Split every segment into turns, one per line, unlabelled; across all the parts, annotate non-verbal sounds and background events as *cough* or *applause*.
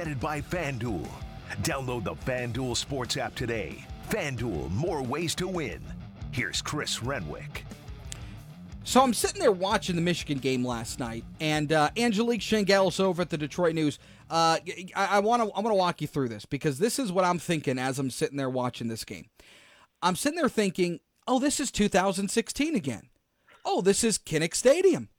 presented by FanDuel. Download the FanDuel Sports app today. FanDuel, more ways to win. Here's Chris Renwick.
So I'm sitting there watching the Michigan game last night, and uh, Angelique Chengelis over at the Detroit News. Uh, I want to I want to walk you through this because this is what I'm thinking as I'm sitting there watching this game. I'm sitting there thinking, oh, this is 2016 again. Oh, this is Kinnick Stadium.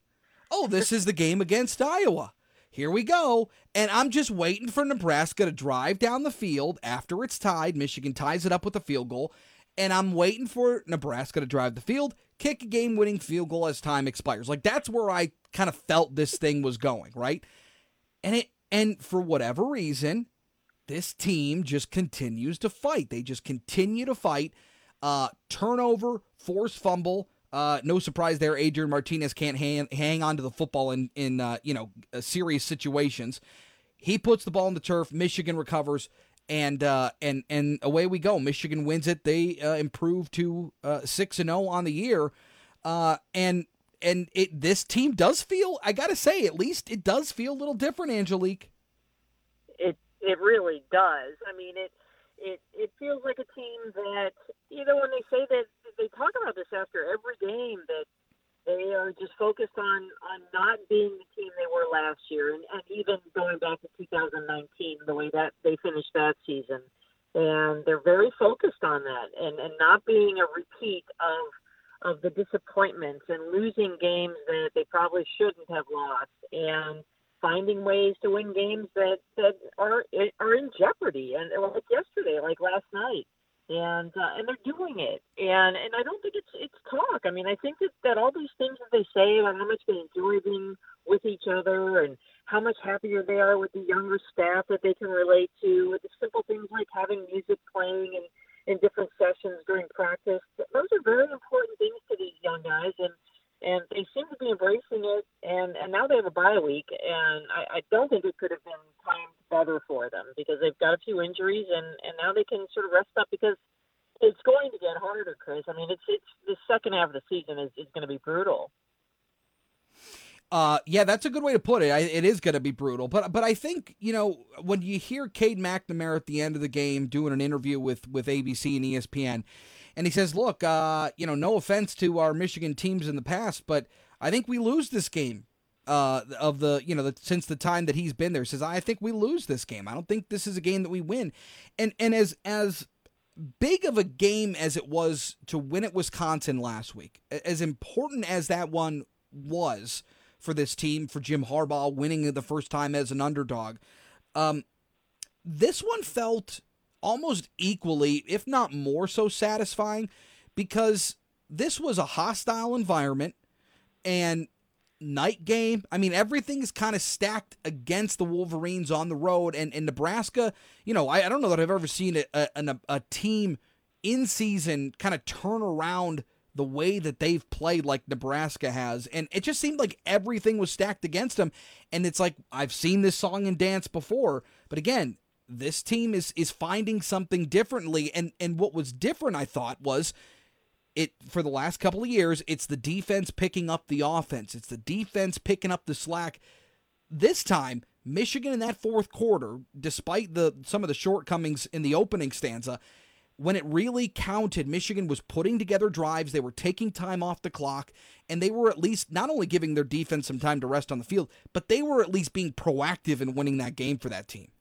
Oh, this is the game against Iowa. Here we go. And I'm just waiting for Nebraska to drive down the field after it's tied. Michigan ties it up with a field goal. And I'm waiting for Nebraska to drive the field, kick a game winning field goal as time expires. Like that's where I kind of felt this thing was going, right? And it and for whatever reason, this team just continues to fight. They just continue to fight. Uh, turnover, force fumble. Uh, no surprise there. Adrian Martinez can't hang, hang on to the football in in uh, you know uh, serious situations. He puts the ball in the turf. Michigan recovers, and uh, and and away we go. Michigan wins it. They uh, improve to uh, six and zero on the year, and and it this team does feel. I gotta say, at least it does feel a little different, Angelique.
It it really does. I mean it it it feels like a team that you know when they say that they talk about this after every game that they are just focused on on not being the team they were last year and, and even going back to 2019 the way that they finished that season and they're very focused on that and and not being a repeat of of the disappointments and losing games that they probably shouldn't have lost and finding ways to win games that that are are in jeopardy. And like yesterday, like last night, and uh, and they're doing it. And and I don't think it's it's talk. I mean, I think that that all these things that they say about how much they enjoy being with each other and how much happier they are with the younger staff that they can relate to, with the simple things like having music playing and in different sessions during practice. Those are very important things to these young guys, and and they seem to be embracing it. And and now they have a bye week, and I, I don't think it could have been timed better for them because they've got a few injuries, and and now they can sort of rest up because it's going to get harder, Chris. I mean, it's it's the second half of the season is, is going to be brutal.
Uh, yeah, that's a good way to put it. I, it is going to be brutal, but but I think you know when you hear Cade McNamara at the end of the game doing an interview with with ABC and ESPN, and he says, "Look, uh, you know, no offense to our Michigan teams in the past, but I think we lose this game." Uh, of the you know the, since the time that he's been there, he says I think we lose this game. I don't think this is a game that we win, and and as as big of a game as it was to win at Wisconsin last week, as important as that one was for this team, for Jim Harbaugh winning the first time as an underdog, um, this one felt almost equally, if not more so satisfying, because this was a hostile environment and night game. I mean, everything is kind of stacked against the Wolverines on the road. And in Nebraska, you know, I, I, don't know that I've ever seen a, a, a team in season kind of turn around the way that they've played like Nebraska has. And it just seemed like everything was stacked against them. And it's like, I've seen this song and dance before. But again, this team is is finding something differently. And and what was different I thought was it for the last couple of years it's the defense picking up the offense. It's the defense picking up the slack. This time Michigan in that fourth quarter despite the some of the shortcomings in the opening stanza when it really counted Michigan was putting together drives. They were taking time off the clock and they were at least not only giving their defense some time to rest on the field but they were at least being proactive in winning that game for that team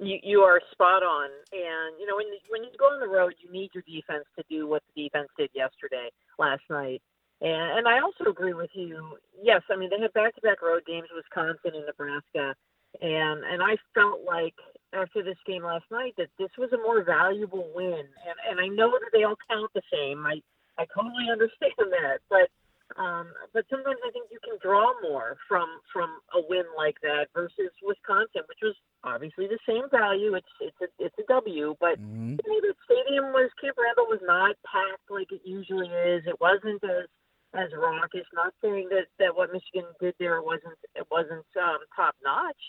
you, you are spot on. And you know, when when you go on the road, you need your defense to do what the defense did yesterday, last night. And, and I also agree with you. Yes, I mean they had back-to-back road games, Wisconsin and Nebraska, and and I felt like after this game last night that this was a more valuable win. And and I know that they all count the same. I I totally *laughs* understand that, but um, but sometimes I think you can draw more from from a win like that versus Wisconsin, which was obviously the same value. It's it's a it's a W, but mm-hmm. you know, the stadium was Camp Randall was not packed like it usually is. It wasn't as as raucous. Not saying that that what Michigan did there wasn't it wasn't um, top notch,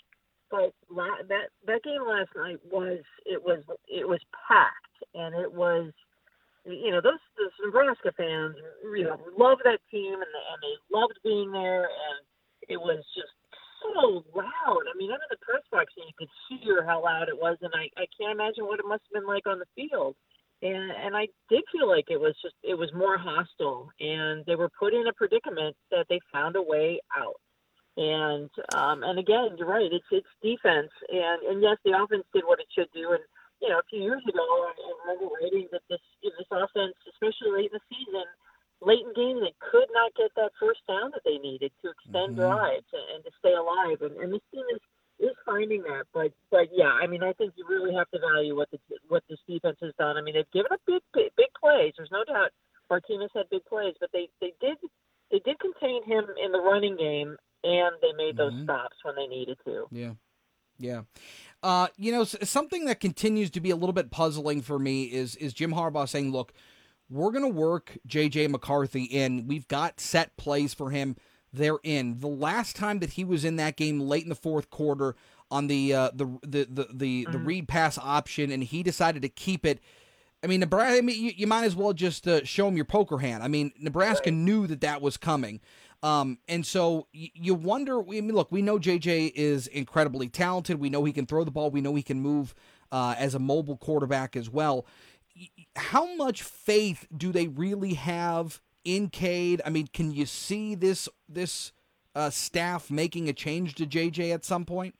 but la- that that game last night was it was it was packed and it was you know those those Nebraska fans you know love that team and and they loved being there and it was just so loud. I mean, I'm in the press box and you could hear how loud it was, and I, I can't imagine what it must have been like on the field. And and I did feel like it was just it was more hostile, and they were put in a predicament that they found a way out. And um, and again, you're right. It's it's defense, and and yes, the offense did what it should do. And you know, a few years ago, I, I remember writing that this this offense, especially late in the season, late in games, they could not get that first down that they needed to extend mm-hmm. drives and, and to stay alive. And, and this team is is finding that. But but yeah, I mean, I think you really have to value what the what this defense has done. I mean, they've given up big big, big plays. There's no doubt Martinez had big plays, but they they did they did contain him in the running game, and they made those mm-hmm. stops when they needed to.
Yeah, yeah. Uh, you know, something that continues to be a little bit puzzling for me is is Jim Harbaugh saying, "Look, we're going to work JJ McCarthy in. We've got set plays for him." they're in. The last time that he was in that game late in the fourth quarter on the uh, the the the the, mm-hmm. the read pass option, and he decided to keep it. I mean, Nebraska. I mean, you, you might as well just uh, show him your poker hand. I mean, Nebraska right. knew that that was coming, um, and so you, you wonder. I mean, look, we know JJ is incredibly talented. We know he can throw the ball. We know he can move uh, as a mobile quarterback as well. How much faith do they really have in Cade? I mean, can you see this this uh, staff making a change to JJ at some point?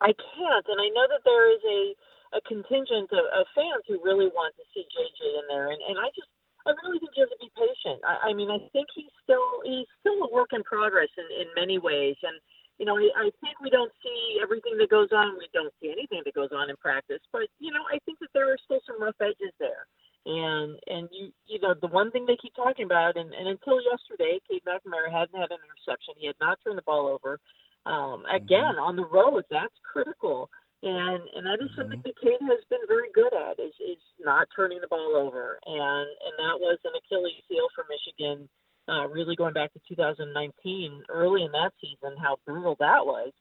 I can't, and I know that there is a a contingent of, of fans who really want to see JJ in there, and and I just I really think you have to be patient. I, I mean, I think he's still he's still a work in progress in in many ways, and you know, I, I think we don't see everything that goes on. We don't see anything that goes on in practice, but you know, I think that there are still some rough edges there. And and you you know the one thing they keep talking about, and, and until yesterday, Cade McNamara hadn't had an interception. He had not turned the ball over. Um, mm-hmm. again, mm-hmm. on the road, that's critical, and and that is mm-hmm. something that Cade has been very good at is is not turning the ball over, and and that was an Achilles heel for Michigan. Uh, really going back to 2019, early in that season, how brutal that was.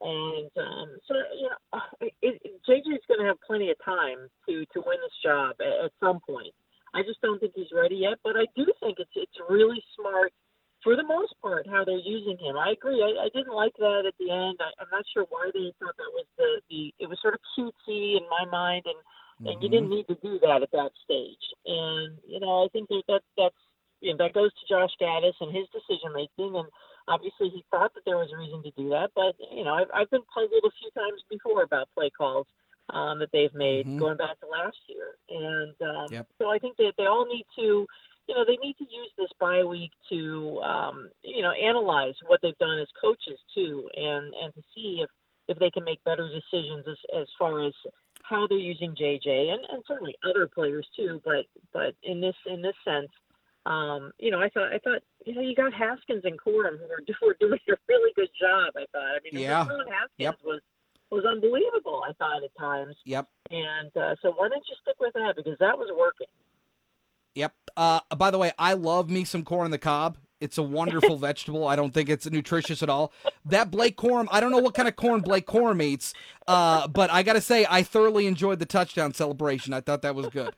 And um, so, you know, *sighs* it, it, JJ is going to have plenty of time to to win this job at, at some point. I just don't think he's ready yet, but I do think it's it's really smart for the most part how they're using him. I agree. I, I didn't like that at the end. I, I'm not sure why they thought that was the the. It was sort of cutesy in my mind, and mm-hmm. and you didn't mm-hmm. need to do that at that stage. And you know, I think that, that that's you know, that goes to Josh Gattis and his decision making and Obviously, he thought that there was a reason to do that, but you know, I've, I've been puzzled a few times before about play calls um, that they've made mm-hmm. going back to last year, and um, yep. so I think that they all need to, you know, they need to use this bye week to, um, you know, analyze what they've done as coaches too, and and to see if if they can make better decisions as as far as how they're using JJ and, and certainly other players too. But but in this in this sense, um, you know, I thought I thought you know you got Haskins and Corum who were, *laughs* were doing a really good job. I thought. I mean,
yeah,
Haskins
yep.
was was unbelievable. I thought at times.
Yep.
And uh, so why don't you stick with that because that was working.
Yep. Uh, by the way, I love me some corn on the cob. It's a wonderful *laughs* vegetable. I don't think it's nutritious at all. That Blake Corum, I don't know what kind of corn Blake Corum eats, uh, but I got to say, I thoroughly enjoyed the touchdown celebration. I thought that was good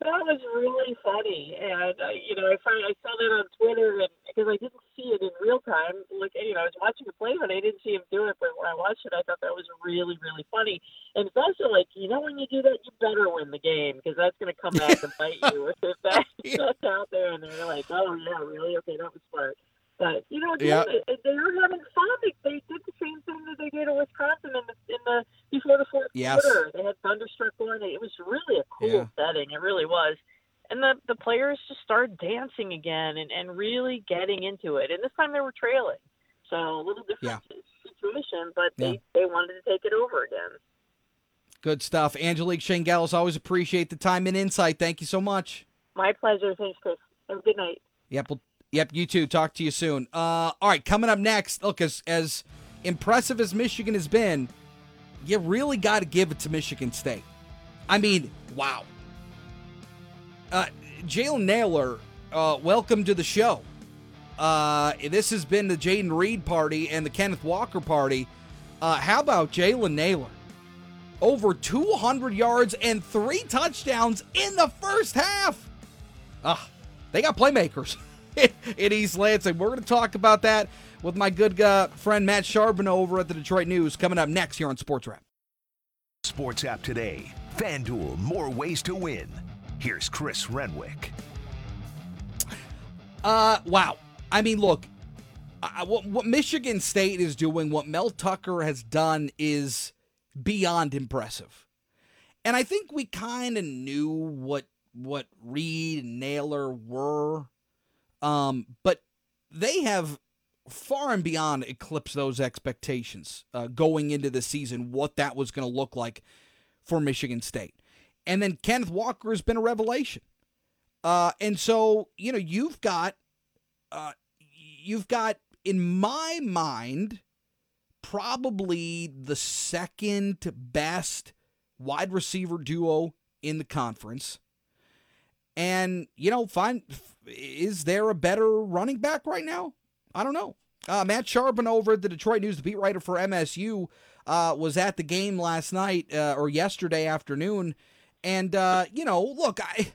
that was really funny, and uh, you know, I find I saw that on Twitter, and because I didn't see it in real time, like you know, I was watching the play, but I didn't see him do it. But when I watched it, I thought that was really, really funny. And it's also like, you know, when you do that, you better win the game because that's going to come back and bite you *laughs* if that, *laughs* that's out there, and they're like, oh yeah, really? Okay, that was smart. But you know, yeah. they, were having fun. They, they did the same thing that they did in Wisconsin in the, in the before the fourth
yes.
quarter. They had thunderstruck going. It was really a cool yeah. setting. It really was. And the the players just started dancing again and, and really getting into it. And this time they were trailing, so a little different yeah. situation, but they they wanted to take it over again.
Good stuff, Angelique Chengelis. Always appreciate the time and insight. Thank you so much.
My pleasure. Thanks, Chris. Have a good night.
Yep. Well, Yep, you too. Talk to you soon. Uh, all right, coming up next. Look, as as impressive as Michigan has been, you really got to give it to Michigan State. I mean, wow. Uh, Jalen Nailor, uh, welcome to the show. Uh, this has been the Jayden Reed party and the Kenneth Walker party. Uh, how about Jalen Nailor? Over 200 yards and three touchdowns in the first half. Ah, they got playmakers. *laughs* *laughs* in East Lansing. We're going to talk about that with my good uh, friend Matt Charbonneau over at the Detroit News coming up next here on Sports Wrap.
Sports app today. FanDuel, more ways to win. Here's Chris Renwick.
Uh, wow. I mean, look, I, what, what Michigan State is doing, what Mel Tucker has done, is beyond impressive. And I think we kind of knew what what Reed and Nailor were, um, but they have far and beyond eclipsed those expectations uh, going into the season. What that was going to look like for Michigan State, and then Kenneth Walker has been a revelation. Uh, and so you know you've got, uh, you've got in my mind, probably the second best wide receiver duo in the conference. And, you know, fine. Is there a better running back right now? I don't know. Uh, Matt Charbonneau over at the Detroit News, the beat writer for MSU, uh, was at the game last night uh, or yesterday afternoon. And, uh, you know, look, I,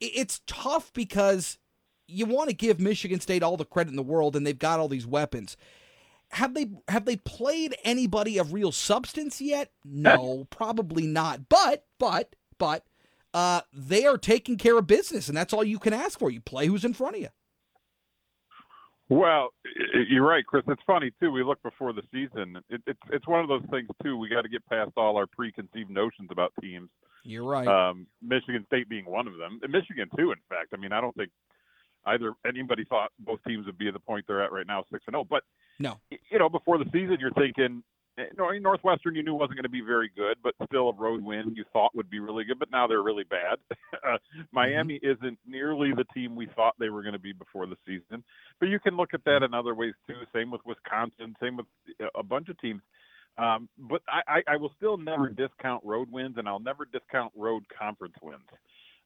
it's tough because you want to give Michigan State all the credit in the world, and they've got all these weapons. Have they have they played anybody of real substance yet? No, *laughs* probably not. But but but uh, they are taking care of business, and that's all you can ask for. You play who's in front of you.
Well, you're right, Chris. It's funny too. We look before the season. It, it's it's one of those things too. We got to get past all our preconceived notions about teams.
You're right.
Um, Michigan State being one of them, and Michigan too. In fact, I mean, I don't think either anybody thought both teams would be at the point they're at right now, six and zero. Oh. But
no,
you know, before the season, you're thinking, Northwestern you knew wasn't going to be very good, but still a road win you thought would be really good. But now they're really bad. *laughs* uh, Miami mm-hmm. isn't nearly the team we thought they were going to be before the season. But you can look at that in other ways too. Same with Wisconsin. Same with a bunch of teams. Um, but I, I, I will still never discount road wins, and I'll never discount road conference wins,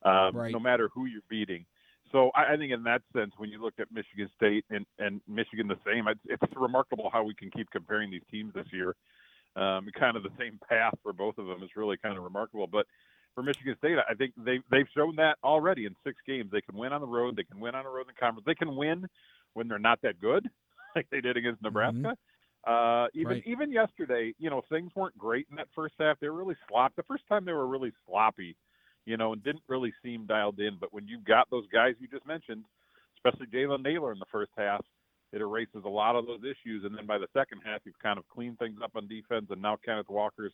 um, right. no matter who you're beating. So I, I think in that sense, when you look at Michigan State and, and Michigan the same, it's, it's remarkable how we can keep comparing these teams this year. Um, kind of the same path for both of them is really kind of remarkable. But for Michigan State, I think they they've shown that already in six games. They can win on the road. They can win on the road in the conference. They can win when they're not that good, *laughs* like they did against Nebraska. Mm-hmm. Uh, even right. even yesterday, you know, things weren't great in that first half. They were really sloppy. The first time they were really sloppy you know, and didn't really seem dialed in. But when you've got those guys you just mentioned, especially Jalen Nailor in the first half, it erases a lot of those issues. And then by the second half, you've kind of cleaned things up on defense, and now Kenneth Walker's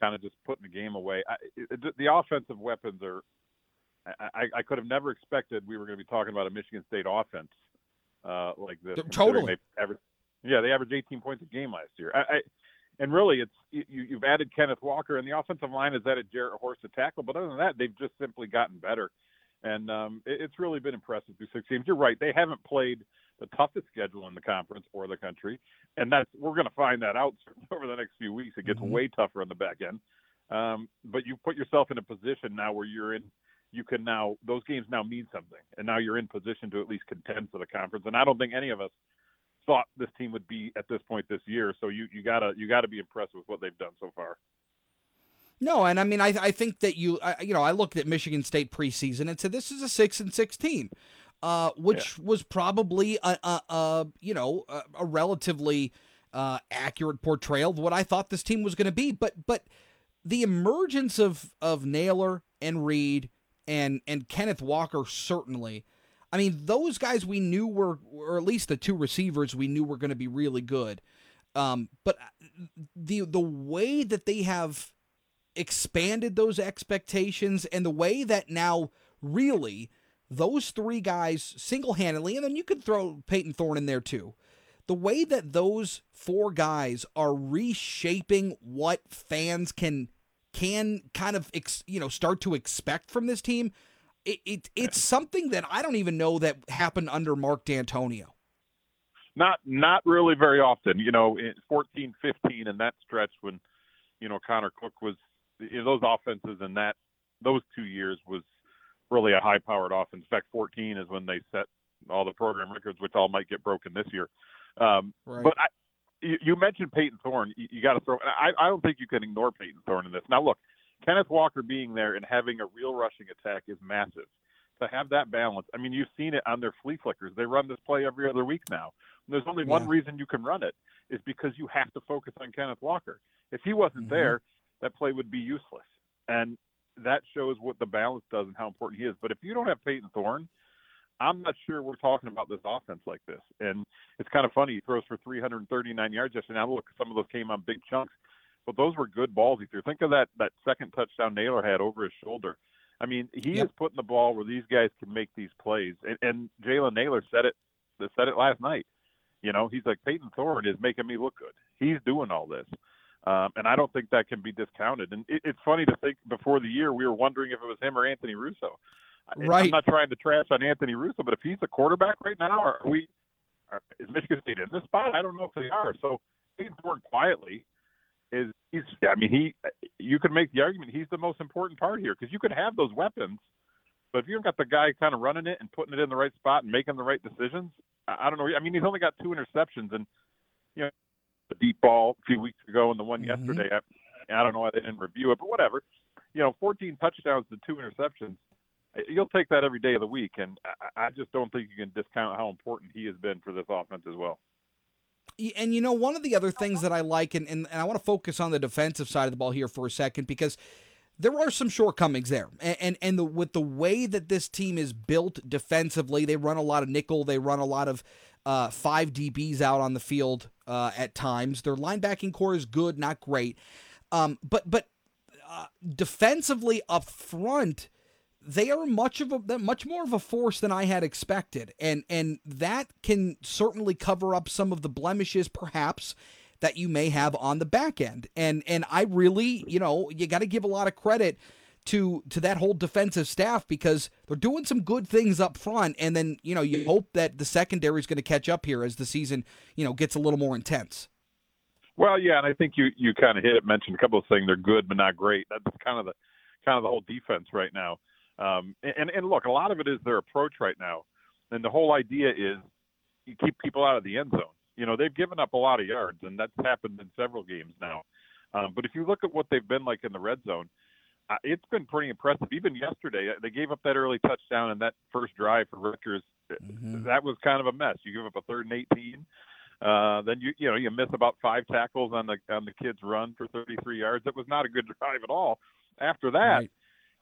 kind of just putting the game away. I, it, the offensive weapons are. I, I could have never expected we were going to be talking about a Michigan State offense uh, like this.
Totally.
Average, yeah, they averaged 18 points a game last year. I, I and really, it's you, you've added Kenneth Walker, and the offensive line has added Jarrett Horst to tackle. But other than that, they've just simply gotten better, and um, it, it's really been impressive through six games. You're right; they haven't played the toughest schedule in the conference or the country, and that's we're going to find that out *laughs* over the next few weeks. It gets mm-hmm. way tougher on the back end, um, but you put yourself in a position now where you're in. You can now those games now mean something, and now you're in position to at least contend for the conference. And I don't think any of us thought this team would be at this point this year. So you you gotta you gotta be impressed with what they've done so far.
No, and I mean I I think that you I, you know I looked at Michigan State preseason and said this is a six and six team, uh, which yeah. was probably a, a, a you know a, a relatively uh, accurate portrayal of what I thought this team was going to be. But but the emergence of of Nailor and Reed and and Kenneth Walker certainly I mean, those guys we knew were, or at least the two receivers we knew were going to be really good. Um, but uh, the the way that they have expanded those expectations and the way that now really those three guys single handedly, and then you could throw Payton Thorne in there too. The way that those four guys are reshaping what fans can can kind of ex, you know start to expect from this team it, it it's something that I don't even know that happened under Mark Dantonio.
Not not really very often. You know, in 14, 15, and that stretch when you know Connor Cook was you know, those offenses and that those two years was really a high powered offense. In fact, 14 is when they set all the program records, which all might get broken this year. Um, right. But I, you, you mentioned Payton Thorne. You, you got to throw. I, I don't think you can ignore Payton Thorne in this. Now, look, Kenneth Walker being there and having a real rushing attack is massive. to have that balance. I mean, you've seen it on their flea flickers. They run this play every other week now. And there's only one reason you can run it is because you have to focus on Kenneth Walker. If he wasn't
Mhm.
there, that play would be useless. And that shows what the balance does and how important he is. But if you don't have Payton Thorne, I'm not sure we're talking about this offense like this. And it's kind of funny. He throws for 339 yards yesterday. Now look, some of those came on big chunks, but those were good balls he threw. Think of that that second touchdown Nailor had over his shoulder. I mean, he
Yep.
is putting the ball where these guys can make these plays. And, and Jalen Nailor said it said it last night. You know, he's like Payton Thorne is making me look good. He's doing all this. Um, and I don't think that can be discounted. And it, it's funny to think before the year we were wondering if it was him or Anthony Russo.
Right.
I'm not trying to trash on Anthony Russo, but if he's the quarterback right now, are we? Are, is Michigan State in this spot? I don't know if they are. So Payton Thorne quietly is he's. I mean, he. You could make the argument he's the most important part here because you could have those weapons, but if you don't got the guy kind of running it and putting it in the right spot and making the right decisions, I, I don't know. I mean, he's only got two interceptions and you know the deep ball a few weeks ago and the one
Mhm.
yesterday. I, I don't know why they didn't review it, but whatever. You know, 14 touchdowns to two interceptions. You'll take that every day of the week, and I, I just don't think you can discount how important he has been for this offense as well.
And you know, one of the other things that I like, and, and, and I want to focus on the defensive side of the ball here for a second because there are some shortcomings there. And and, and the, with the way that this team is built defensively, they run a lot of nickel, they run a lot of uh, five DBs out on the field uh, at times. Their linebacking corps is good, not great. Um, but but uh, defensively up front, they are much of a much more of a force than I had expected, and and that can certainly cover up some of the blemishes, perhaps that you may have on the back end. And and I really, you know, you got to give a lot of credit to to that whole defensive staff because they're doing some good things up front, and then you know you hope that the secondary is going to catch up here as the season you know gets a little more intense.
Well, yeah, and I think you you kind of hit it. Mentioned a couple of things. They're good, but not great. That's kind of the kind of the whole defense right now. Um, and and look, a lot of it is their approach right now, and the whole idea is you keep people out of the end zone. You know, they've given up a lot of yards, and that's happened in several games now. Um, but if you look at what they've been like in the red zone, uh, it's been pretty impressive. Even yesterday, uh, they gave up that early touchdown and that first drive for Rutgers.
Mhm.
That was kind of a mess. You give up a third and 18. Uh, then you you know you miss about five tackles on the on the kid's run for 33 yards. That was not a good *laughs* drive at all. After that,
Right.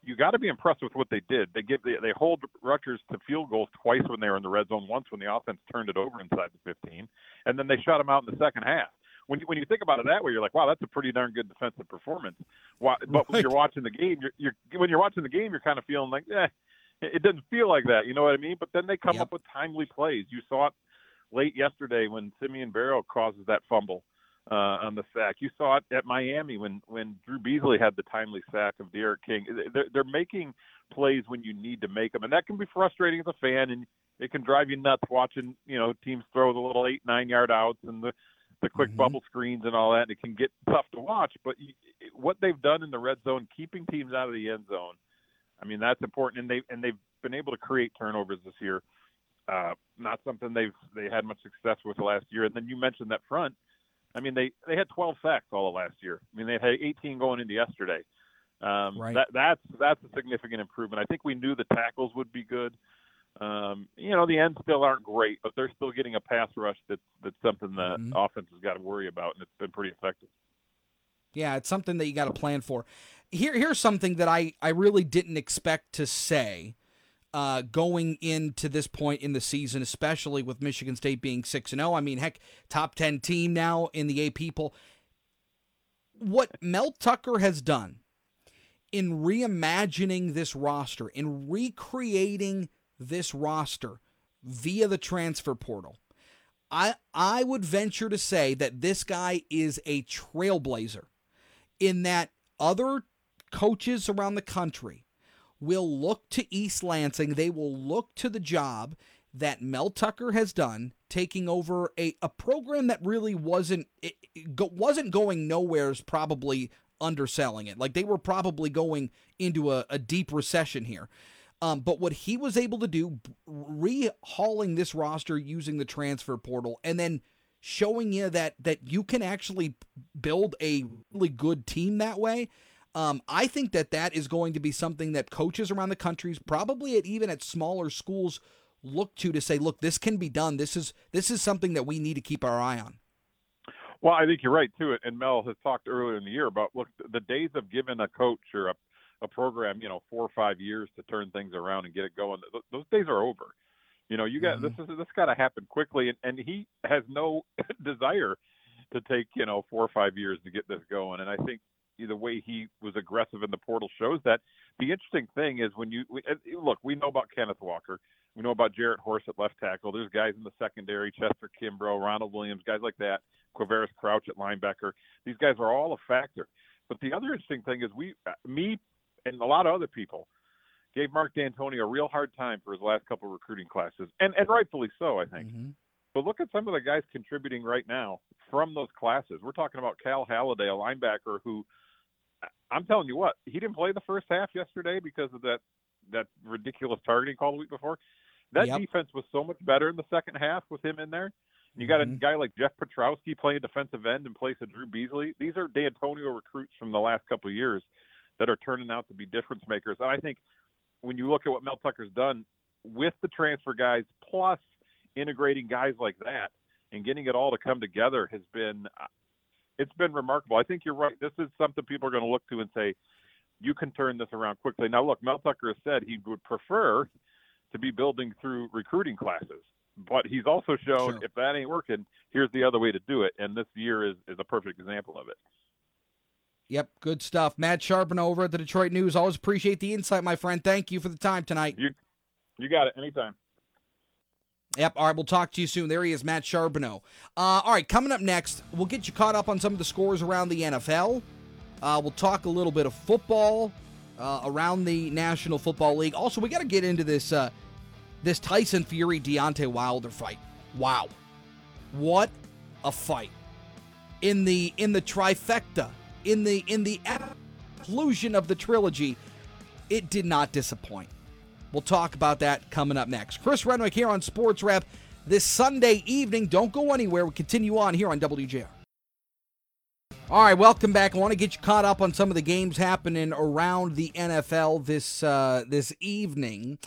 You got to be impressed with what they did. They give they, they hold Rutgers to field goals twice when they were in the red zone. Once when the offense turned it over inside the 15, and then they shut them out in the second half. When you, when you think about it that way, you're like, wow, that's a pretty darn good defensive performance. Why, but when you're watching the game, you're, you're when you're watching the game, you're kind of feeling like, eh, it it doesn't feel like that. You know what I mean? But then they come
Yep.
up with timely plays. You saw it late yesterday when Simeon Barrow causes that fumble uh, on the sack. You saw it at Miami when when Drew Beasley had the timely sack of D'Eriq King. They're, they're making plays when you need to make them, and that can be frustrating as a fan, and it can drive you nuts watching you know teams throw the little eight nine yard outs and the the quick
Mhm.
bubble screens and all that. And it can get tough to watch, but you, what they've done in the red zone, keeping teams out of the end zone, I mean that's important, and they and they've been able to create turnovers this year. Uh, not something they've they had much success with last year. And then you mentioned that front. I mean, they they had 12 sacks all of last year. I mean, they had 18 going into yesterday. Um,
Right.
That that's that's a significant improvement. I think we knew the tackles would be good. Um, you know, the ends still aren't great, but they're still getting a pass rush that's that's something that
Mhm.
offense has got to worry about, and it's been pretty effective.
Yeah, it's something that you got to plan for. Here, here's something that I, I really didn't expect to say uh, going into this point in the season, especially with Michigan State being six and zero. I mean, heck, top ten team now in the AP poll. What Mel Tucker has done in reimagining this roster, in recreating this roster via the transfer portal, I I would venture to say that this guy is a trailblazer in that other coaches around the country will look to East Lansing, they will look to the job that Mel Tucker has done taking over a, a program that really wasn't it, it go, wasn't going nowhere is probably underselling it. Like they were probably going into a, a deep recession here. Um, but what he was able to do, rehauling this roster using the transfer portal, and then showing you that that you can actually build a really good team that way. Um, I think that that is going to be something that coaches around the country, probably at even at smaller schools, look to to say, look, this can be done. This is this is something that we need to keep our eye on.
Well, I think you're right too. And Mel has talked earlier in the year about look, the days of giving a coach or a, a program, you know, four or five years to turn things around and get it going. Those days are over. You know, you got mm-hmm. this is this got to happen quickly, and, and he has no *laughs* desire to take you know four or five years to get this going. And I think the way he was aggressive in the portal shows that. The interesting thing is when you we, look, we know about Kenneth Walker, we know about Jarrett Horst at left tackle. There's guys in the secondary, Chester Kimbrough, Ronald Williams, guys like that, Quavaris Crouch at linebacker. These guys are all a factor. But the other interesting thing is we, me, and a lot of other people gave Mark Dantonio a real hard time for his last couple of recruiting classes, and and rightfully so, I think. Mm-hmm. But look at some of the guys contributing right now from those classes. We're talking about Cal Haladay, a linebacker who, I'm telling you what, he didn't play the first half yesterday because of that that ridiculous targeting call the week before. That yep. defense was so much better in the second half with him in there. You got mm-hmm. a guy like Jeff Pietrowski playing defensive end in place of Drew Beasley. These are Dantonio recruits from the last couple of years that are turning out to be difference makers. And I think when you look at what Mel Tucker's done with the transfer guys, plus integrating guys like that and getting it all to come together has been it's been remarkable. I think you're right. This is something people are going to look to and say, you can turn this around quickly. Now, look, Mel Tucker has said he would prefer to be building through recruiting classes, but he's also shown sure. if that ain't working, here's the other way to do it. And this year is, is a perfect example of it.
Yep, good stuff. Matt Charbonneau over at the Detroit News. Always appreciate the insight, my friend. Thank you for the time tonight.
You, you got it. Anytime.
Yep. All right. We'll talk to you soon. There he is, Matt Charbonneau. Uh, all right. Coming up next, we'll get you caught up on some of the scores around the NFL. Uh, we'll talk a little bit of football uh, around the National Football League. Also, we got to get into this uh, this Tyson Fury Deontay Wilder fight. Wow, what a fight! In the in the trifecta, in the in the conclusion of the trilogy, it did not disappoint. We'll talk about that coming up next. Chris Renwick here on Sports Wrap this Sunday evening. Don't go anywhere. We continue on here on WJR. All right, welcome back. I want to get you caught up on some of the games happening around the NFL this uh, this evening.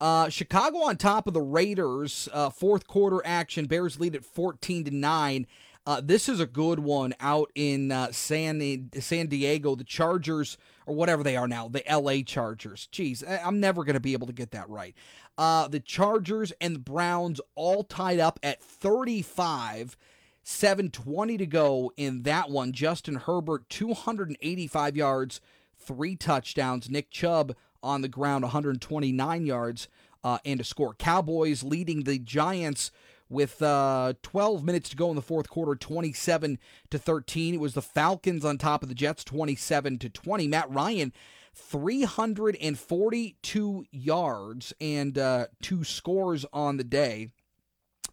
Uh, Chicago on top of the Raiders. Uh, fourth quarter action. Bears lead at fourteen to nine. Uh, this is a good one out in uh, San San Diego. The Chargers or whatever they are now, the L.A. Chargers. Jeez, I'm never going to be able to get that right. Uh, the Chargers and the Browns all tied up at 35 720 to go in that one. Justin Herbert, 285 yards, three touchdowns. Nick Chubb on the ground, 129 yards uh, and a score. Cowboys leading the Giants with uh, 12 minutes to go in the fourth quarter, 27 to 13. It was the Falcons on top of the Jets, 27 to 20. Matt Ryan, 342 yards and uh, two scores on the day.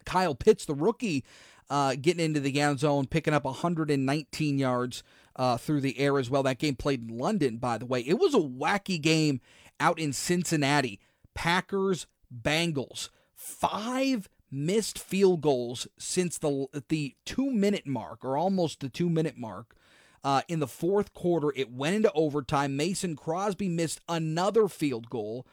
Kyle Pitts, the rookie, uh, getting into the end zone, picking up 119 yards uh, through the air as well. That game played in London, by the way. It was a wacky game out in Cincinnati. Packers, Bengals. Five missed field goals since the the two minute mark, or almost the two minute mark. Uh, in the fourth quarter, it went into overtime. Mason Crosby missed another field goal.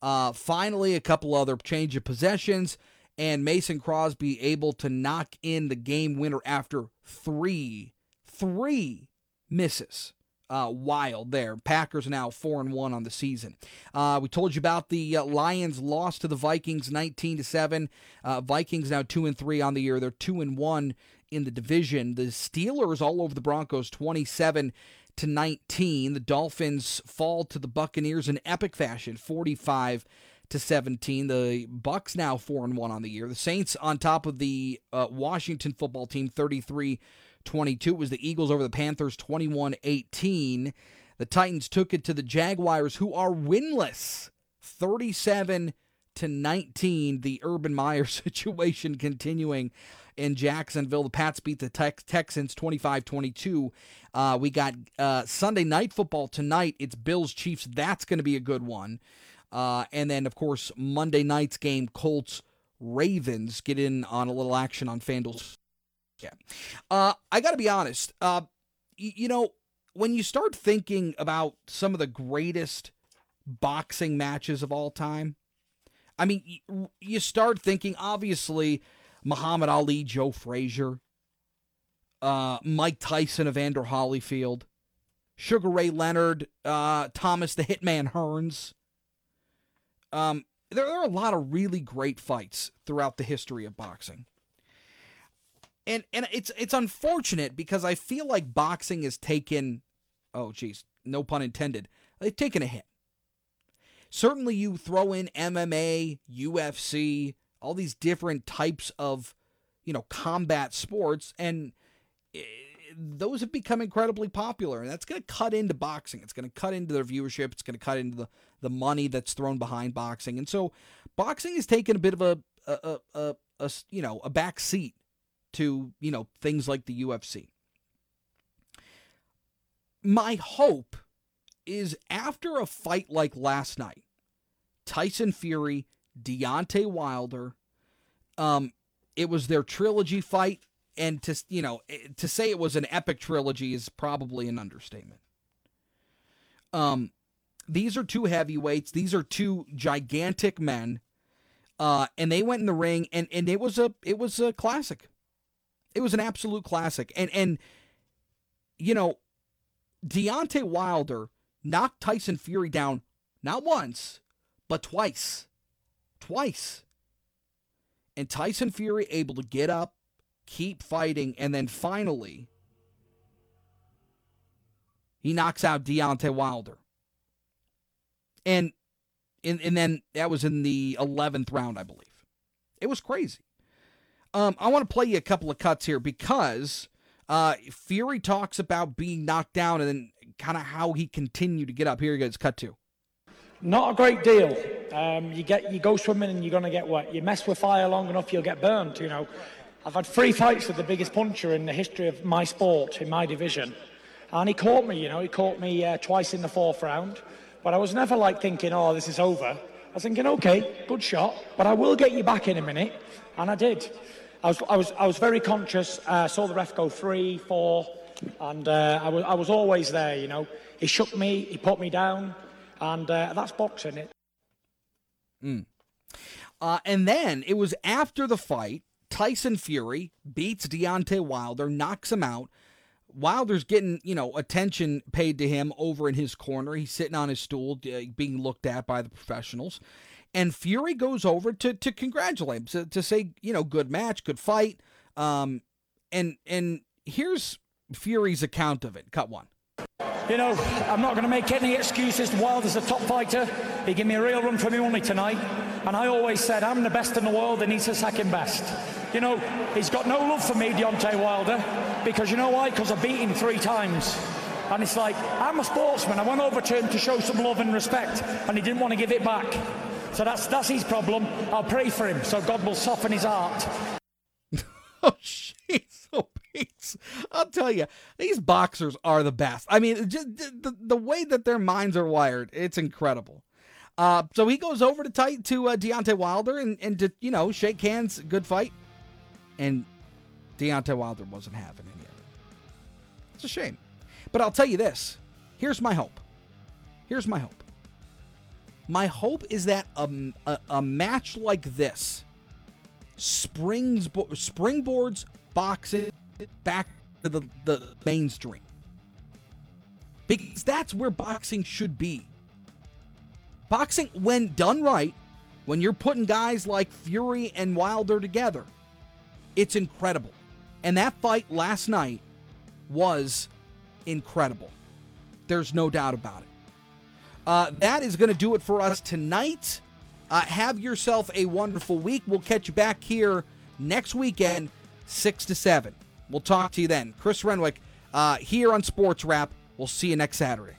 Uh, finally, a couple other change of possessions and Mason Crosby able to knock in the game winner after three, three misses. Uh, wild there. Packers now four and one on the season. Uh, we told you about the uh, Lions loss to the Vikings, nineteen to seven. Uh, Vikings now two and three on the year. They're two and one in the division. The Steelers all over the Broncos, twenty-seven to nineteen. The Dolphins fall to the Buccaneers in epic fashion, forty-five to 17. The Bucks now 4 and 1 on the year. The Saints on top of the uh, Washington football team 33 22. It was the Eagles over the Panthers 21 18. The Titans took it to the Jaguars who are winless 37 to 19. The Urban Meyer *laughs* situation continuing in Jacksonville. The Pats beat the Tex- Texans 25 22. Uh, we got uh, Sunday night football tonight. It's Bills Chiefs. That's going to be a good one. Uh, and then, of course, Monday night's game, Colts Ravens, get in on a little action on FanDuel. Yeah. Uh, I got to be honest. Uh, y- you know, when you start thinking about some of the greatest boxing matches of all time, I mean, you start thinking obviously Muhammad Ali, Joe Frazier, uh, Mike Tyson, Evander Holyfield, Sugar Ray Leonard, uh, Thomas the Hitman Hearns. Um, there are a lot of really great fights throughout the history of boxing. And and it's it's unfortunate because I feel like boxing has taken oh geez, no pun intended. They've taken a hit. Certainly you throw in MMA, UFC, all these different types of, you know, combat sports and eh, those have become incredibly popular, and that's going to cut into boxing. It's going to cut into their viewership. It's going to cut into the, the money that's thrown behind boxing, and so boxing has taken a bit of a a, a, a, a you know a back seat to you know things like the UFC. My hope is after a fight like last night, Tyson Fury, Deontay Wilder, um, it was their trilogy fight and to you know eh, to say it was an epic trilogy is probably an understatement. Um, these are two heavyweights. These are two gigantic men, uh, and they went in the ring, and and it was a it was a classic. It was an absolute classic, and and you know, Deontay Wilder knocked Tyson Fury down not once, but twice, twice. And Tyson Fury able to get up, keep fighting, and then finally, he knocks out Deontay Wilder. And, and, and then that was in the 11th round, I believe. It was crazy. Um, I want to play you a couple of cuts here because uh, Fury talks about being knocked down and then kind of how he continued to get up. Here he goes, cut two.
Not a great deal. Um, you get you go swimming and you're to get wet. You mess with fire long enough, you'll get burned. You know, I've had three fights with the biggest puncher in the history of my sport, in my division. And he caught me, you know, he caught me uh, twice in the fourth round. But I was never like thinking, oh, this is over. I was thinking, okay, good shot, but I will get you back in a minute. And I did. I was, I was, I was very conscious. I uh, saw the ref go three, four, and uh, I, was, I was always there, you know. He shook me, he put me down, and uh, that's boxing it.
Mm. Uh, and then it was after the fight Tyson Fury beats Deontay Wilder, knocks him out. Wilder's getting, you know, attention paid to him over in his corner. He's sitting on his stool, uh, being looked at by the professionals. And Fury goes over to to congratulate him, to, to say, you know, good match, good fight. Um, and and here's Fury's account of it. Cut one.
You know, I'm not going to make any excuses. Wilder's a top fighter. He gave me a real run for my money tonight. And I always said, I'm the best in the world and he's the second best. You know, he's got no love for me, Deontay Wilder, because you know why? Because I beat him three times. And it's like, I'm a sportsman. I went over to him to show some love and respect, and he didn't want to give it back. So that's, that's his problem. I'll pray for him, so God will soften his heart. *laughs*
oh, jeez. *laughs* Oh, Pete. I'll tell you, these boxers are the best. I mean, just the, the way that their minds are wired, it's incredible. Uh, so he goes over to tight to uh, Deontay Wilder and, and to, you know, shake hands, good fight and Deontay Wilder wasn't having any of it. It's a shame. But I'll tell you this here's my hope. Here's my hope. My hope is that a, a, a match like this springs springboards boxing back to the, the mainstream. Because that's where boxing should be. Boxing, when done right, when you're putting guys like Fury and Wilder together, it's incredible. And that fight last night was incredible. There's no doubt about it. Uh, that is going to do it for us tonight. Uh, have yourself a wonderful week. We'll catch you back here next weekend, 6 to 7. We'll talk to you then. Chris Renwick uh, here on Sports Wrap. We'll see you next Saturday.